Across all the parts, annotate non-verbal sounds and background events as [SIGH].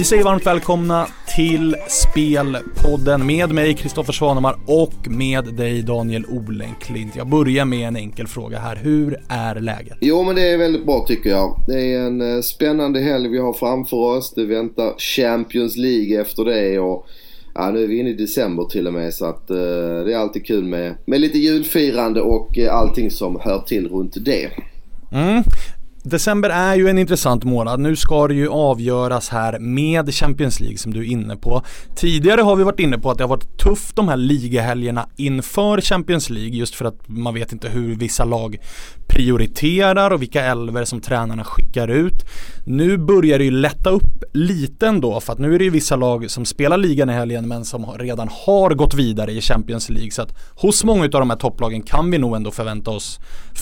Vi säger varmt välkomna till Spelpodden med mig Kristoffer Svanemar och med dig Daniel Olenklint. Jag börjar med en enkel fråga här. Hur är läget? Jo men det är väldigt bra tycker jag. Det är en eh, spännande helg vi har framför oss. Det väntar Champions League efter det och Ja, nu är vi inne i december till och med så att uh, det är alltid kul med, med lite julfirande och uh, allting som hör till runt det. Mm. December är ju en intressant månad. Nu ska det ju avgöras här med Champions League som du är inne på. Tidigare har vi varit inne på att det har varit tufft de här ligahelgerna inför Champions League just för att man vet inte hur vissa lag prioriterar och vilka elver som tränarna skickar ut. Nu börjar det ju lätta upp lite ändå för att nu är det ju vissa lag som spelar ligan i helgen men som redan har gått vidare i Champions League så att hos många av de här topplagen kan vi nog ändå förvänta oss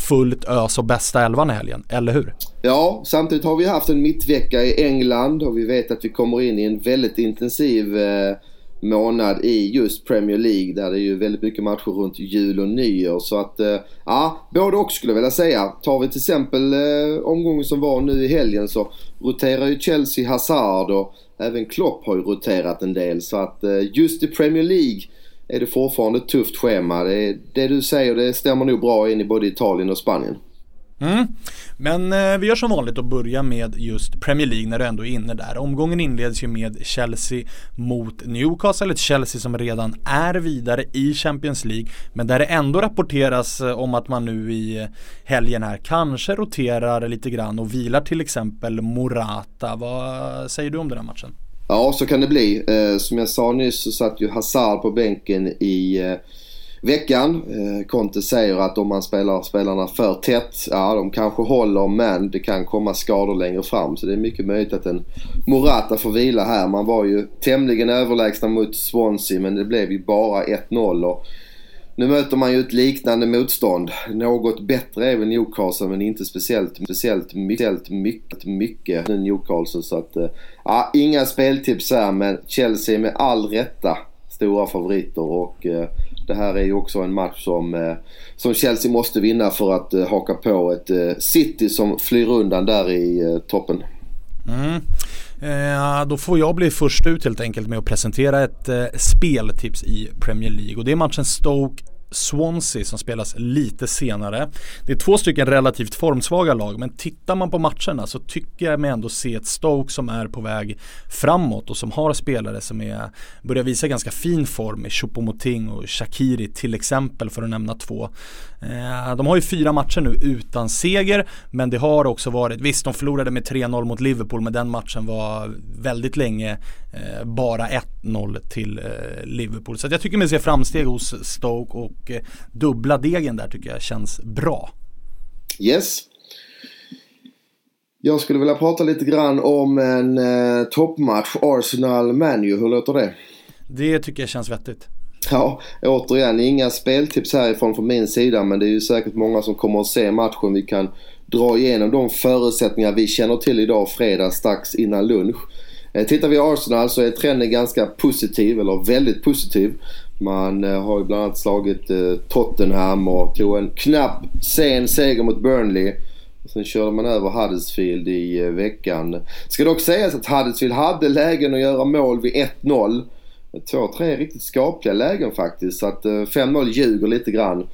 fullt ös och bästa elvan i helgen, eller hur? Ja, samtidigt har vi haft en mittvecka i England och vi vet att vi kommer in i en väldigt intensiv eh, månad i just Premier League där det är ju väldigt mycket matcher runt jul och nyår. Så att, eh, ja, både och skulle jag vilja säga. Tar vi till exempel eh, omgången som var nu i helgen så roterar ju Chelsea Hazard och även Klopp har ju roterat en del. Så att eh, just i Premier League är det fortfarande ett tufft schema. Det, det du säger det stämmer nog bra in i både Italien och Spanien. Mm. Men eh, vi gör som vanligt och börjar med just Premier League när du ändå är inne där. Omgången inleds ju med Chelsea mot Newcastle, ett Chelsea som redan är vidare i Champions League. Men där det ändå rapporteras eh, om att man nu i eh, helgen här kanske roterar lite grann och vilar till exempel Morata. Vad säger du om den här matchen? Ja, så kan det bli. Eh, som jag sa nyss så satt ju Hazard på bänken i eh, veckan. Eh, Conte säger att om man spelar spelarna för tätt, ja de kanske håller men det kan komma skador längre fram. Så det är mycket möjligt att en Morata får vila här. Man var ju tämligen överlägsna mot Swansea men det blev ju bara 1-0. Och nu möter man ju ett liknande motstånd. Något bättre är väl Newcastle men inte speciellt, speciellt mycket, mycket, mycket Newcastle. Så att, eh, ja, inga speltips här men Chelsea med all rätta stora favoriter och eh, det här är ju också en match som, eh, som Chelsea måste vinna för att eh, haka på ett eh, City som flyr undan där i toppen. Mm. Eh, då får jag bli först ut helt enkelt med att presentera ett eh, speltips i Premier League och det är matchen Stoke Swansea som spelas lite senare. Det är två stycken relativt formsvaga lag men tittar man på matcherna så tycker jag mig ändå se ett Stoke som är på väg framåt och som har spelare som är, börjar visa ganska fin form med Choupo-Moting och Shakiri till exempel för att nämna två. Eh, de har ju fyra matcher nu utan seger men det har också varit, visst de förlorade med 3-0 mot Liverpool men den matchen var väldigt länge eh, bara 1-0 till eh, Liverpool. Så jag tycker mig se framsteg hos Stoke och eh, dubbla degen där tycker jag känns bra. Yes. Jag skulle vilja prata lite grann om en eh, toppmatch, Arsenal-Manu. Hur låter det? Det tycker jag känns vettigt. Ja, återigen inga speltips härifrån från min sida men det är ju säkert många som kommer att se matchen. Vi kan dra igenom de förutsättningar vi känner till idag fredag strax innan lunch. Eh, tittar vi i Arsenal så är trenden ganska positiv, eller väldigt positiv. Man eh, har ju bland annat slagit eh, Tottenham och tog en knapp sen seger mot Burnley. sen körde man över Huddersfield i veckan. Ska dock sägas att Huddersfield hade lägen att göra mål vid 1-0. Två, tre riktigt skapliga lägen faktiskt. Så att 5-0 ljuger lite grann.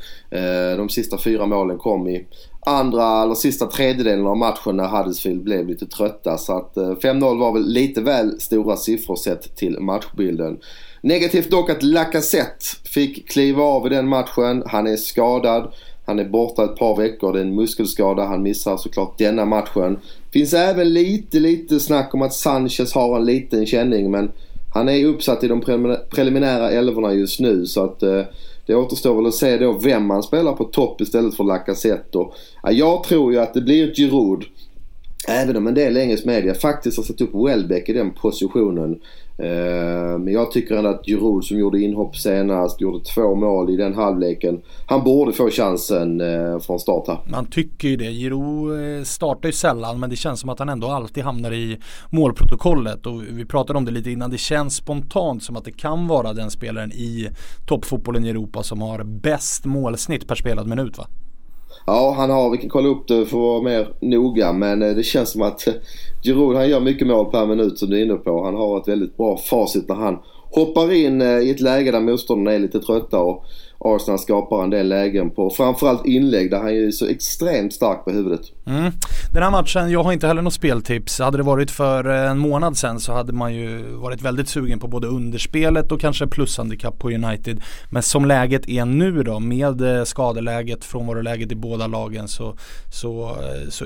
De sista fyra målen kom i andra eller sista tredjedelen av matchen när Huddersfield blev lite trötta. Så att eh, 5-0 var väl lite väl stora siffror sett till matchbilden. Negativt dock att Lacazette fick kliva av i den matchen. Han är skadad. Han är borta ett par veckor. Det är en muskelskada. Han missar såklart denna matchen. Finns även lite, lite snack om att Sanchez har en liten känning men han är uppsatt i de preliminära älvorna just nu så att eh, det återstår väl att se då vem man spelar på topp istället för Lacazette. Och, ja, jag tror ju att det blir Giroud. Även om en del engelsk media faktiskt har satt upp Welbeck i den positionen. Eh, men jag tycker ändå att Giroud som gjorde inhopp senast, gjorde två mål i den halvleken. Han borde få chansen eh, från start här. Man tycker ju det. Giroud eh, startar ju sällan men det känns som att han ändå alltid hamnar i målprotokollet. Och vi pratade om det lite innan. Det känns spontant som att det kan vara den spelaren i toppfotbollen i Europa som har bäst målsnitt per spelad minut va? Ja, han har, vi kan kolla upp det för att vara mer noga men eh, det känns som att eh, Giroud han gör mycket mål per minut som du är inne på. Han har ett väldigt bra facit när han hoppar in eh, i ett läge där motståndarna är lite trötta och Arsenal skapar en del lägen på framförallt inlägg där han är så extremt stark på huvudet. Mm. Den här matchen, jag har inte heller något speltips. Hade det varit för en månad sedan så hade man ju varit väldigt sugen på både underspelet och kanske plushandikapp på United. Men som läget är nu då med eh, skadeläget, frånvaroläget i båda lagen så, så, eh, så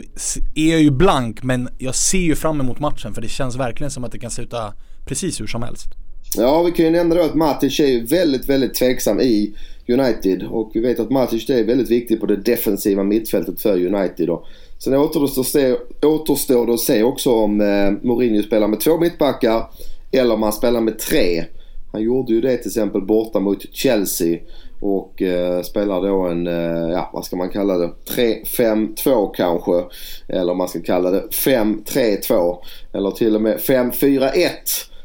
är jag ju blank men jag ser ju fram emot matchen för det känns verkligen som att det kan sluta precis hur som helst. Ja, vi kan ju nämna då att Matic är väldigt, väldigt tveksam i United. Och vi vet att Matic är väldigt viktig på det defensiva mittfältet för United. Då. Sen återstår, se, återstår det att se också om eh, Mourinho spelar med två mittbackar eller om han spelar med tre. Han gjorde ju det till exempel borta mot Chelsea och eh, spelar då en, eh, ja vad ska man kalla det, 3-5-2 kanske. Eller om man ska kalla det 5-3-2. Eller till och med 5-4-1.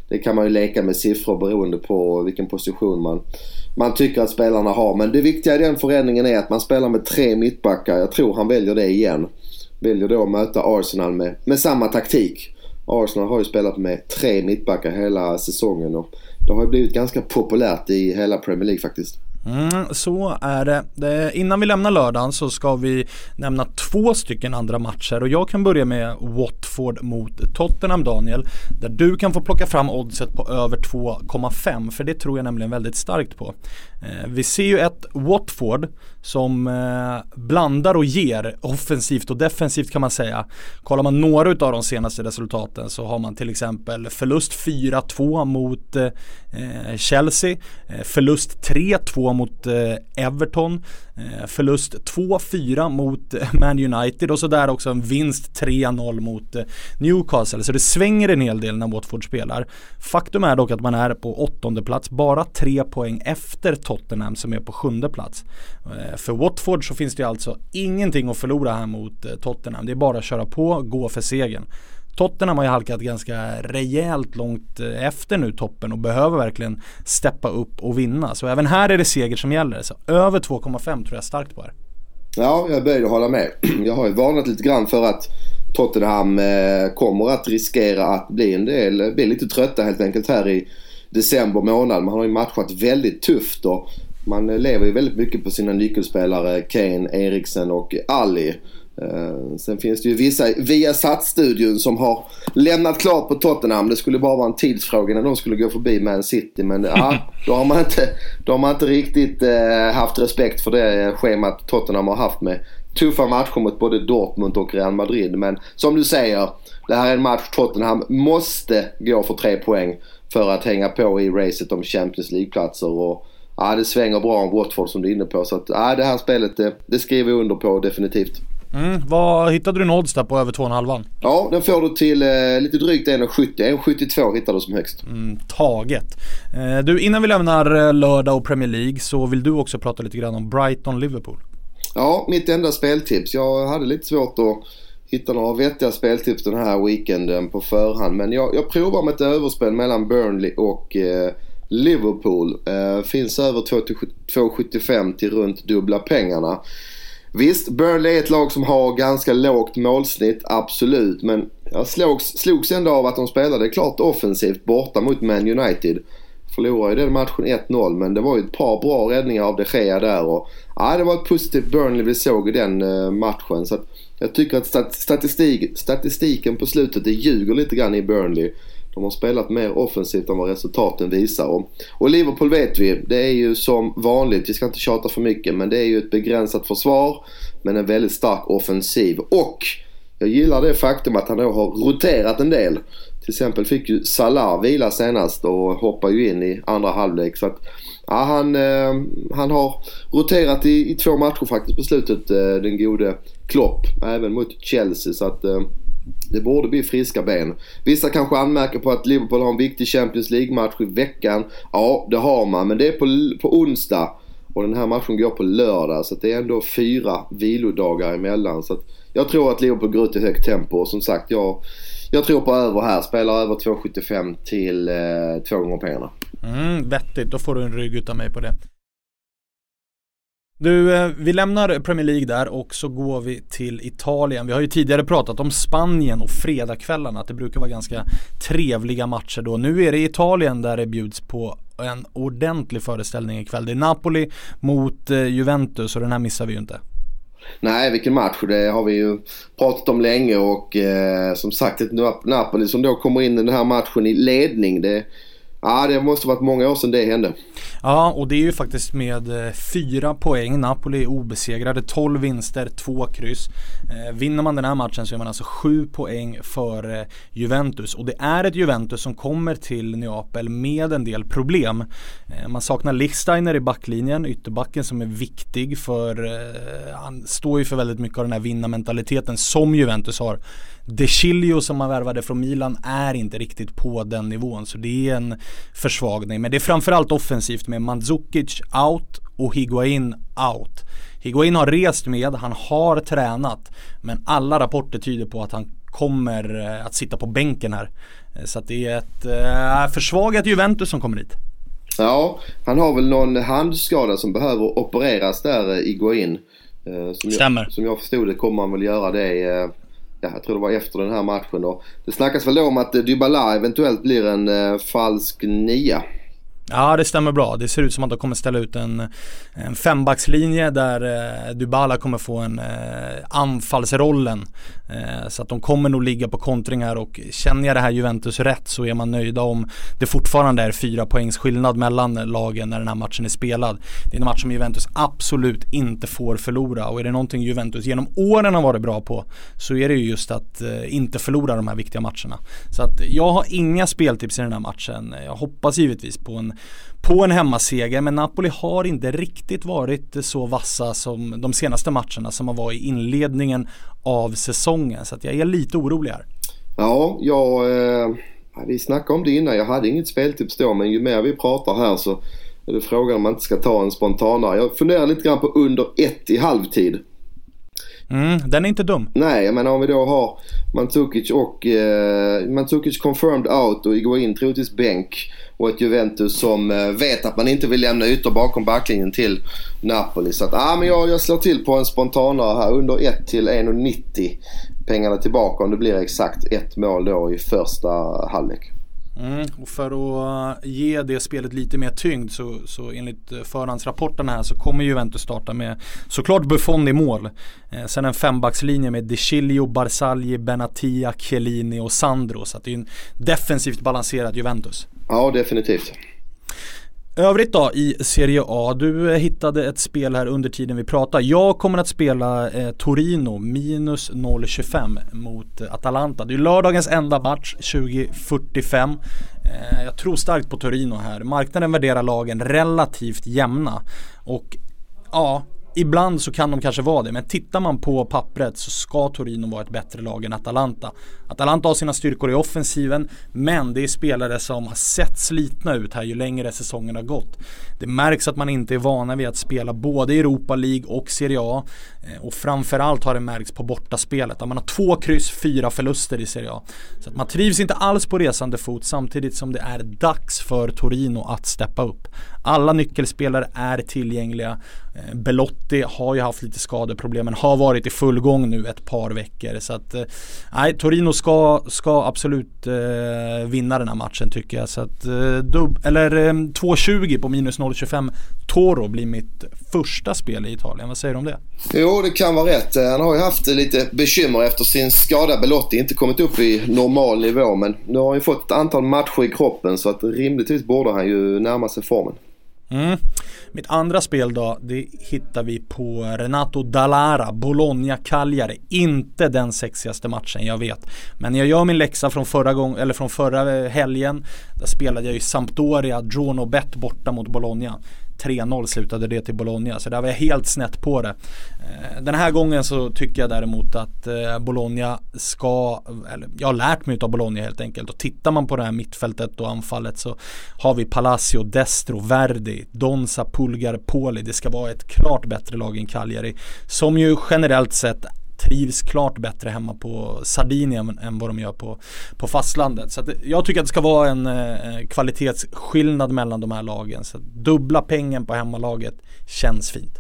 Det kan man ju leka med siffror beroende på vilken position man, man tycker att spelarna har. Men det viktiga i den förändringen är att man spelar med tre mittbackar. Jag tror han väljer det igen. Väljer då att möta Arsenal med, med samma taktik. Arsenal har ju spelat med tre mittbackar hela säsongen och det har ju blivit ganska populärt i hela Premier League faktiskt. Mm, så är det. det. Innan vi lämnar lördagen så ska vi nämna två stycken andra matcher och jag kan börja med Watford mot Tottenham Daniel. Där du kan få plocka fram oddset på över 2,5 för det tror jag nämligen väldigt starkt på. Eh, vi ser ju ett Watford som eh, blandar och ger offensivt och defensivt kan man säga. Kollar man några av de senaste resultaten så har man till exempel förlust 4-2 mot eh, eh, Chelsea, förlust 3-2 mot Everton, Eh, förlust 2-4 mot eh, Man United och så där också en vinst 3-0 mot eh, Newcastle. Så det svänger en hel del när Watford spelar. Faktum är dock att man är på åttonde plats, bara tre poäng efter Tottenham som är på sjunde plats. För Watford så finns det alltså ingenting att förlora här mot Tottenham. Det är bara att köra på, gå för segern. Tottenham har ju halkat ganska rejält långt eh, efter nu toppen och behöver verkligen steppa upp och vinna. Så även här är det seger som gäller. Så över 2,5 tror jag starkt på här. Ja, jag börjar hålla med. [CLEARS THROAT] Jag har ju varnat lite grann för att Tottenham eh, kommer att riskera att bli en del, bli lite trötta helt enkelt här i december månad. Man har ju matchat väldigt tufft och man lever ju väldigt mycket på sina nyckelspelare Kane, Eriksen och Ali. Uh, sen finns det ju vissa via studion som har lämnat klart på Tottenham. Det skulle bara vara en tidsfråga när de skulle gå förbi Man City. Men ja, [LAUGHS] då har man inte, då har man inte riktigt uh, haft respekt för det schemat Tottenham har haft med tuffa matcher mot både Dortmund och Real Madrid. Men som du säger, det här är en match Tottenham måste gå för tre poäng för att hänga på i racet om Champions League-platser. Och, ja, det svänger bra om Watford som du är inne på. Så att, ja, det här spelet det, det skriver jag under på definitivt. Mm, vad hittade du en odds där på över 2,5? Ja, den får du till eh, lite drygt 1,70. 1,72 hittar du som högst. Mm, taget. Eh, du, innan vi lämnar eh, lördag och Premier League så vill du också prata lite grann om Brighton-Liverpool. Ja, mitt enda speltips. Jag hade lite svårt att hitta några vettiga speltips den här weekenden på förhand. Men jag, jag provar med ett överspel mellan Burnley och eh, Liverpool. Eh, finns över 2,75 till runt dubbla pengarna. Visst, Burnley är ett lag som har ganska lågt målsnitt, absolut. Men jag slogs, slogs ändå av att de spelade klart offensivt borta mot Man United. Förlorade ju den matchen 1-0 men det var ju ett par bra räddningar av de Gea där. Och, ja, det var ett positivt Burnley vi såg i den uh, matchen. Så att, jag tycker att statistik, statistiken på slutet det ljuger lite grann i Burnley. De har spelat mer offensivt än vad resultaten visar. Och, och Liverpool vet vi, det är ju som vanligt, vi ska inte tjata för mycket, men det är ju ett begränsat försvar. Men en väldigt stark offensiv. Och jag gillar det faktum att han då har roterat en del. Till exempel fick ju Salah vila senast och hoppar ju in i andra halvlek. Så att, ja, han, eh, han har roterat i, i två matcher faktiskt på slutet, eh, den gode Klopp. Även mot Chelsea. Så att eh, det borde bli friska ben. Vissa kanske anmärker på att Liverpool har en viktig Champions League-match i veckan. Ja, det har man. Men det är på, på onsdag. Och den här matchen går på lördag. Så det är ändå fyra vilodagar emellan. Så jag tror att Liverpool går ut i högt tempo. Och som sagt, jag, jag tror på över här. Spelar över 2,75 till eh, två gånger pengarna. Mm, vettigt, då får du en rygg utav mig på det. Du, eh, vi lämnar Premier League där och så går vi till Italien. Vi har ju tidigare pratat om Spanien och fredagskvällarna, att det brukar vara ganska trevliga matcher då. Nu är det Italien där det bjuds på en ordentlig föreställning ikväll. Det är Napoli mot eh, Juventus och den här missar vi ju inte. Nej, vilken match. Det har vi ju pratat om länge och eh, som sagt ett Napoli som då kommer in i den här matchen i ledning. Det, Ja, det måste varit många år sedan det hände. Ja, och det är ju faktiskt med eh, fyra poäng. Napoli är obesegrade, 12 vinster, två kryss. Eh, vinner man den här matchen så är man alltså sju poäng för eh, Juventus. Och det är ett Juventus som kommer till Neapel med en del problem. Eh, man saknar Lichsteiner i backlinjen, ytterbacken som är viktig för, eh, han står ju för väldigt mycket av den här vinnarmentaliteten som Juventus har. De Chilio som man värvade från Milan är inte riktigt på den nivån så det är en försvagning. Men det är framförallt offensivt med Mandzukic out och Higuain out. Higuain har rest med, han har tränat men alla rapporter tyder på att han kommer eh, att sitta på bänken här. Eh, så att det är ett äh, försvagat Juventus som kommer hit. Ja, han har väl någon handskada som behöver opereras där, Iguain. Som Stämmer. Jag, som jag förstod det kommer han väl göra det ja, jag tror det var efter den här matchen. då. det snackas väl då om att Dybala eventuellt blir en eh, falsk nia. Ja det stämmer bra. Det ser ut som att de kommer ställa ut en, en fembackslinje där eh, Dybala kommer få en eh, anfallsrollen. Eh, så att de kommer nog ligga på kontringar och känner jag det här Juventus rätt så är man nöjda om det fortfarande är fyra poängs skillnad mellan lagen när den här matchen är spelad. Det är en match som Juventus absolut inte får förlora och är det någonting Juventus genom åren har varit bra på så är det ju just att eh, inte förlora de här viktiga matcherna. Så att jag har inga speltips i den här matchen. Jag hoppas givetvis på en på en hemmaseger men Napoli har inte riktigt varit så vassa som de senaste matcherna som har varit i inledningen av säsongen så att jag är lite orolig här. Ja, jag, eh, vi snackade om det innan. Jag hade inget speltips då men ju mer vi pratar här så är det frågan om man inte ska ta en spontanare. Jag funderar lite grann på under ett i halvtid. Mm, den är inte dum. Nej, jag menar om vi då har Mandzukic och eh, Mandzukic confirmed out och går in troligtvis bänk och ett Juventus som eh, vet att man inte vill lämna ytor bakom backlinjen till Napoli. Så att, ah, men jag, jag slår till på en spontanare här under 1 till 1,90 pengarna tillbaka om det blir exakt ett mål då i första halvlek. Mm, och för att ge det spelet lite mer tyngd så, så enligt förhandsrapporterna här så kommer Juventus starta med såklart Buffon i mål. Eh, sen en fembackslinje med De Chilio, Barzagli, Benatia, Chiellini och Sandro. Så att det är en defensivt balanserad Juventus. Ja, definitivt. Övrigt då i Serie A, du eh, hittade ett spel här under tiden vi pratar. Jag kommer att spela eh, Torino minus 0,25 mot eh, Atalanta. Det är lördagens enda match 2045. Eh, jag tror starkt på Torino här. Marknaden värderar lagen relativt jämna. Och ja, Ibland så kan de kanske vara det, men tittar man på pappret så ska Torino vara ett bättre lag än Atalanta. Atalanta har sina styrkor i offensiven, men det är spelare som har sett slitna ut här ju längre säsongen har gått. Det märks att man inte är vana vid att spela både Europa League och Serie A. Eh, och framförallt har det märkts på bortaspelet. man har två kryss, fyra förluster i Serie A. Så att man trivs inte alls på resande fot samtidigt som det är dags för Torino att steppa upp. Alla nyckelspelare är tillgängliga. Eh, Belotti har ju haft lite skadeproblem men har varit i full gång nu ett par veckor. Så att, eh, nej, Torino ska, ska absolut eh, vinna den här matchen tycker jag. Så att, eh, dub, eller eh, 2,20 på minus 0,25 Toro blir mitt första spel i Italien. Vad säger du om det? Jo, det kan vara rätt. Han har ju haft lite bekymmer efter sin skada Belotti. Inte kommit upp i normal nivå men nu har han ju fått ett antal matcher i kroppen så att rimligtvis borde han ju närma sig formen. Mm. Mitt andra spel då, det hittar vi på Renato Dallara, Bologna Cagliari. Inte den sexigaste matchen, jag vet. Men jag gör min läxa från förra, gång, eller från förra helgen. Där spelade jag ju Sampdoria, Drono Bet borta mot Bologna. 3-0 slutade det till Bologna. Så där var jag helt snett på det. Eh, den här gången så tycker jag däremot att eh, Bologna ska, eller jag har lärt mig av Bologna helt enkelt. Och tittar man på det här mittfältet och anfallet så har vi Palacio, Destro, Verdi, Donza, Pulgar, Poli. Det ska vara ett klart bättre lag än Cagliari. Som ju generellt sett trivs klart bättre hemma på Sardinien än vad de gör på, på fastlandet. Så jag tycker att det ska vara en eh, kvalitetsskillnad mellan de här lagen. Så dubbla pengen på hemmalaget känns fint.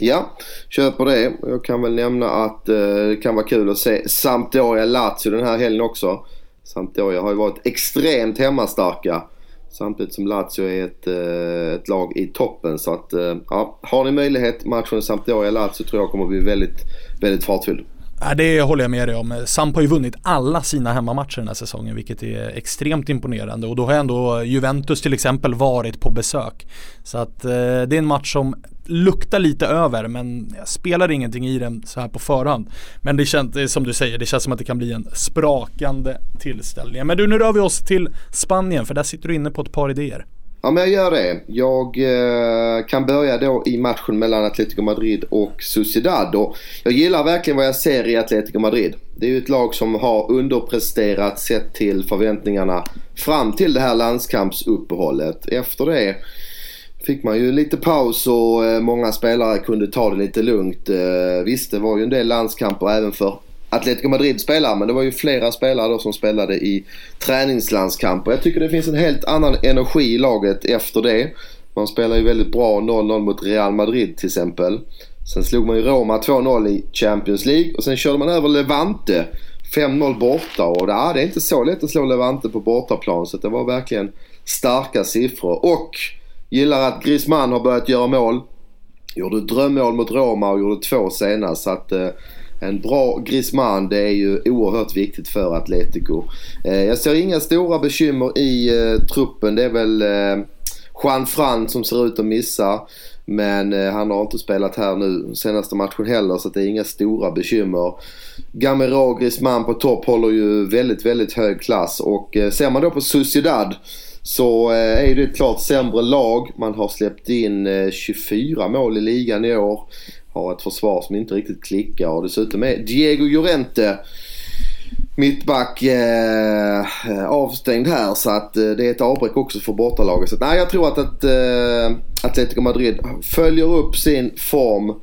Ja, köper det. Jag kan väl nämna att eh, det kan vara kul att se Sampdoria-Lazio den här helgen också. Sampdoria har ju varit extremt hemmastarka. Samtidigt som Lazio är ett, eh, ett lag i toppen. Så att, eh, ja, har ni möjlighet matchen Sampdoria-Lazio tror jag kommer att bli väldigt, väldigt fartfylld. Ja, det håller jag med dig om. Samp har ju vunnit alla sina hemmamatcher den här säsongen vilket är extremt imponerande och då har ändå Juventus till exempel varit på besök. Så att eh, det är en match som luktar lite över men jag spelar ingenting i den så här på förhand. Men det känns, som du säger, det känns som att det kan bli en sprakande tillställning. Men du, nu rör vi oss till Spanien för där sitter du inne på ett par idéer. Ja men jag gör det. Jag eh, kan börja då i matchen mellan Atletico Madrid och Sociedad. Och jag gillar verkligen vad jag ser i Atletico Madrid. Det är ju ett lag som har underpresterat sett till förväntningarna fram till det här landskampsuppehållet. Efter det fick man ju lite paus och eh, många spelare kunde ta det lite lugnt. Eh, visst, det var ju en del landskamper även för Atletico Madrid-spelare. men det var ju flera spelare då som spelade i träningslandskamper. Jag tycker det finns en helt annan energi i laget efter det. Man spelar ju väldigt bra 0-0 mot Real Madrid till exempel. Sen slog man ju Roma 2-0 i Champions League och sen körde man över Levante 5-0 borta och ja, det är inte så lätt att slå Levante på bortaplan så det var verkligen starka siffror. Och gillar att Griezmann har börjat göra mål. Gjorde drömmål mot Roma och gjorde två senast så att eh, en bra Griezmann det är ju oerhört viktigt för Atletico. Eh, jag ser inga stora bekymmer i eh, truppen. Det är väl eh, Juan Fran som ser ut att missa. Men eh, han har inte spelat här nu senaste matchen heller så det är inga stora bekymmer. Gamero och Griezmann på topp håller ju väldigt, väldigt hög klass och eh, ser man då på Sociedad så eh, är det ett klart sämre lag. Man har släppt in eh, 24 mål i ligan i år har ett försvar som inte riktigt klickar och dessutom är Diego Llorente mittback eh, avstängd här så att eh, det är ett avbräck också för bortalaget. Så att, nej, jag tror att, att eh, Atletico Madrid följer upp sin form.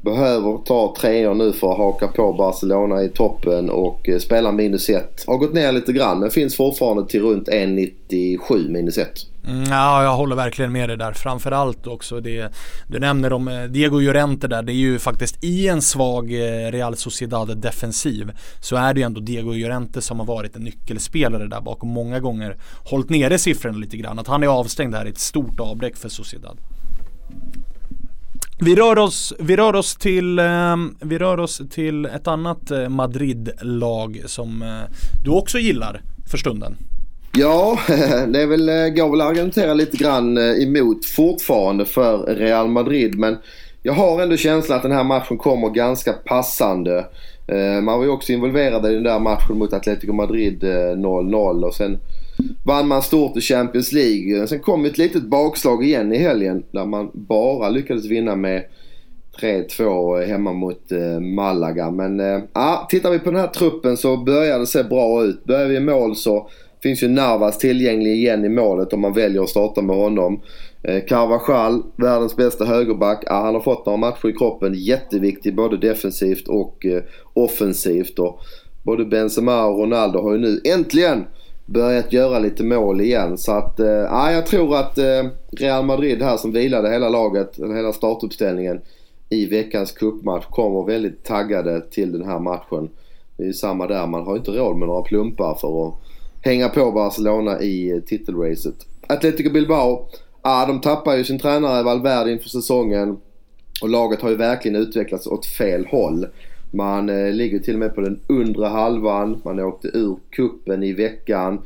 Behöver ta treor nu för att haka på Barcelona i toppen och eh, spela minus ett. Har gått ner lite grann men finns fortfarande till runt 1,97 minus ett. Mm, ja, jag håller verkligen med dig där. Framförallt också det du nämner om eh, Diego Llorente där. Det är ju faktiskt i en svag eh, Real Sociedad defensiv så är det ju ändå Diego Llorente som har varit en nyckelspelare där bakom många gånger hållit nere siffrorna lite grann. Att han är avstängd här är ett stort avbräck för Sociedad. Vi rör oss, vi rör oss, till, ehm, vi rör oss till ett annat eh, Madrid-lag som eh, du också gillar för stunden. Ja, [LAUGHS] det är väl, eh, går väl att argumentera lite grann emot fortfarande för Real Madrid. Men jag har ändå känslan att den här matchen kommer ganska passande. Man var ju också involverad i den där matchen mot Atletico Madrid 0-0 och sen vann man stort i Champions League. Sen kom ett litet bakslag igen i helgen där man bara lyckades vinna med 3-2 hemma mot eh, Malaga. Men ja, tittar vi på den här truppen så börjar det se bra ut. Börjar vi i mål så Finns ju Navas tillgänglig igen i målet om man väljer att starta med honom. Eh, Carvajal, världens bästa högerback. Ja, han har fått några matcher i kroppen. Jätteviktig både defensivt och eh, offensivt. Och både Benzema och Ronaldo har ju nu äntligen börjat göra lite mål igen. Så att, eh, ja, jag tror att eh, Real Madrid här som vilade hela laget, hela startuppställningen i veckans cupmatch kommer väldigt taggade till den här matchen. Det är ju samma där, man har ju inte råd med några plumpar för att hänga på Barcelona i eh, titelracet. Atletico Bilbao, ah, de tappar ju sin tränare Valverde inför säsongen. Och laget har ju verkligen utvecklats åt fel håll. Man eh, ligger till och med på den undre halvan. Man åkte ur kuppen i veckan.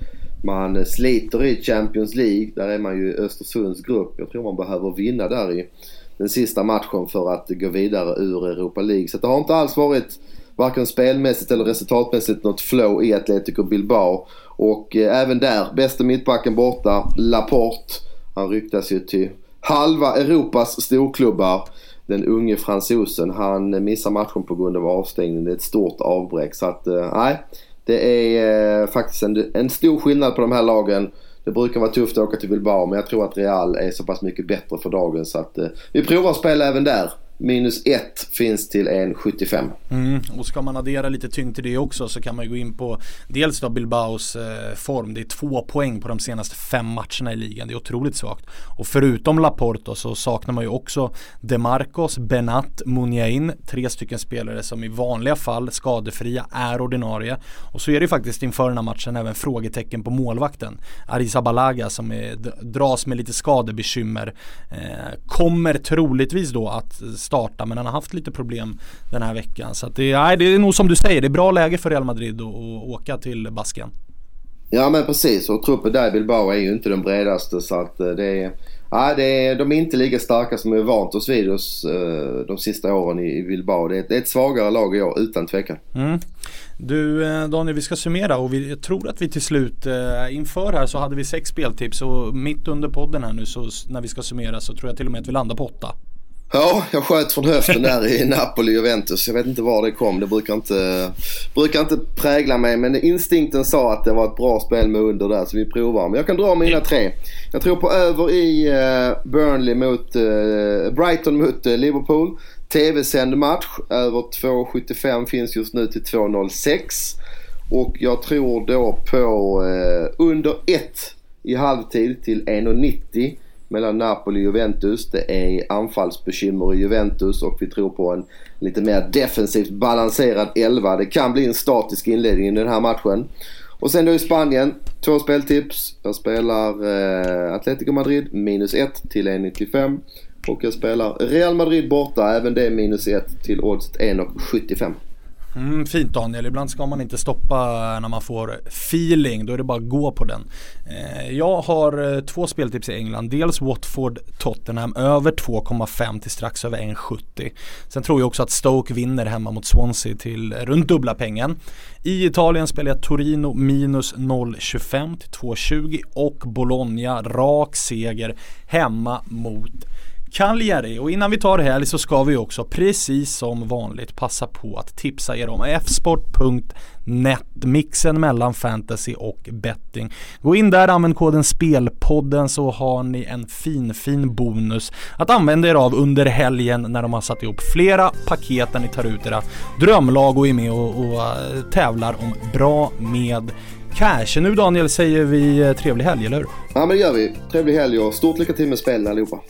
Man eh, sliter i Champions League. Där är man ju i Östersunds grupp. Jag tror man behöver vinna där i den sista matchen för att gå vidare ur Europa League. Så det har inte alls varit varken spelmässigt eller resultatmässigt något flow i Atletico Bilbao. Och eh, även där, bästa mittbacken borta, Laporte. Han ryktas ju till halva Europas storklubbar. Den unge fransosen. Han missar matchen på grund av avstängning. Det är ett stort avbräck. Så att, eh, nej. det är eh, faktiskt en, en stor skillnad på de här lagen. Det brukar vara tufft att åka till Bilbao men jag tror att Real är så pass mycket bättre för dagen så att eh, vi provar att spela även där Minus 1 finns till 1,75. Mm, och ska man addera lite tyngd till det också så kan man ju gå in på dels då Bilbaos eh, form. Det är två poäng på de senaste fem matcherna i ligan. Det är otroligt svagt. Och förutom Laporto så saknar man ju också Demarcos, Benat, Muniain. Tre stycken spelare som i vanliga fall skadefria är ordinarie. Och så är det ju faktiskt inför den här matchen även frågetecken på målvakten. Arrizabalaga som är, dras med lite skadebekymmer. Eh, kommer troligtvis då att starta men han har haft lite problem den här veckan. Så det, nej, det är nog som du säger, det är bra läge för Real Madrid att, att åka till Basken. Ja men precis och truppen där i Bilbao är ju inte den bredaste så att eh, det är Nej, det är, de är inte lika starka som vi är vant oss vid oss uh, de sista åren i Bilbao. Det är, det är ett svagare lag i år utan tvekan. Mm. Du eh, Daniel, vi ska summera och vi, jag tror att vi till slut eh, inför här så hade vi sex speltips och mitt under podden här nu så när vi ska summera så tror jag till och med att vi landar på åtta. Ja, jag sköt från höften där i Napoli och Juventus. Jag vet inte var det kom. Det brukar inte, brukar inte prägla mig. Men instinkten sa att det var ett bra spel med under där så vi provar. Men jag kan dra mina tre. Jag tror på över i uh, Burnley mot uh, Brighton mot uh, Liverpool. TV-sänd match. Över 2,75 finns just nu till 2,06. Och jag tror då på under 1 i halvtid till 1,90 mellan Napoli och Juventus. Det är anfallsbekymmer i Juventus och vi tror på en lite mer defensivt balanserad elva. Det kan bli en statisk inledning i den här matchen. Och sen då i Spanien, två speltips. Jag spelar eh, Atletico Madrid minus 1 till 1,95. Och jag spelar Real Madrid borta, även det minus 1 till odds 1,75. Mm, fint Daniel, ibland ska man inte stoppa när man får feeling, då är det bara att gå på den. Eh, jag har eh, två speltips i England, dels Watford Tottenham över 2,5 till strax över 1,70. Sen tror jag också att Stoke vinner hemma mot Swansea till runt dubbla pengen. I Italien spelar jag Torino minus 0,25 till 2,20 och Bologna rak seger hemma mot Cagliari och innan vi tar helg så ska vi också precis som vanligt passa på att tipsa er om fsport.net mixen mellan fantasy och betting. Gå in där, använd koden spelpodden så har ni en fin fin bonus att använda er av under helgen när de har satt ihop flera paket där ni tar ut era drömlag och är med och, och uh, tävlar om bra med cash. Nu Daniel säger vi eh, trevlig helg, eller hur? Ja men det gör vi. Trevlig helg och stort lycka till med spelen allihopa.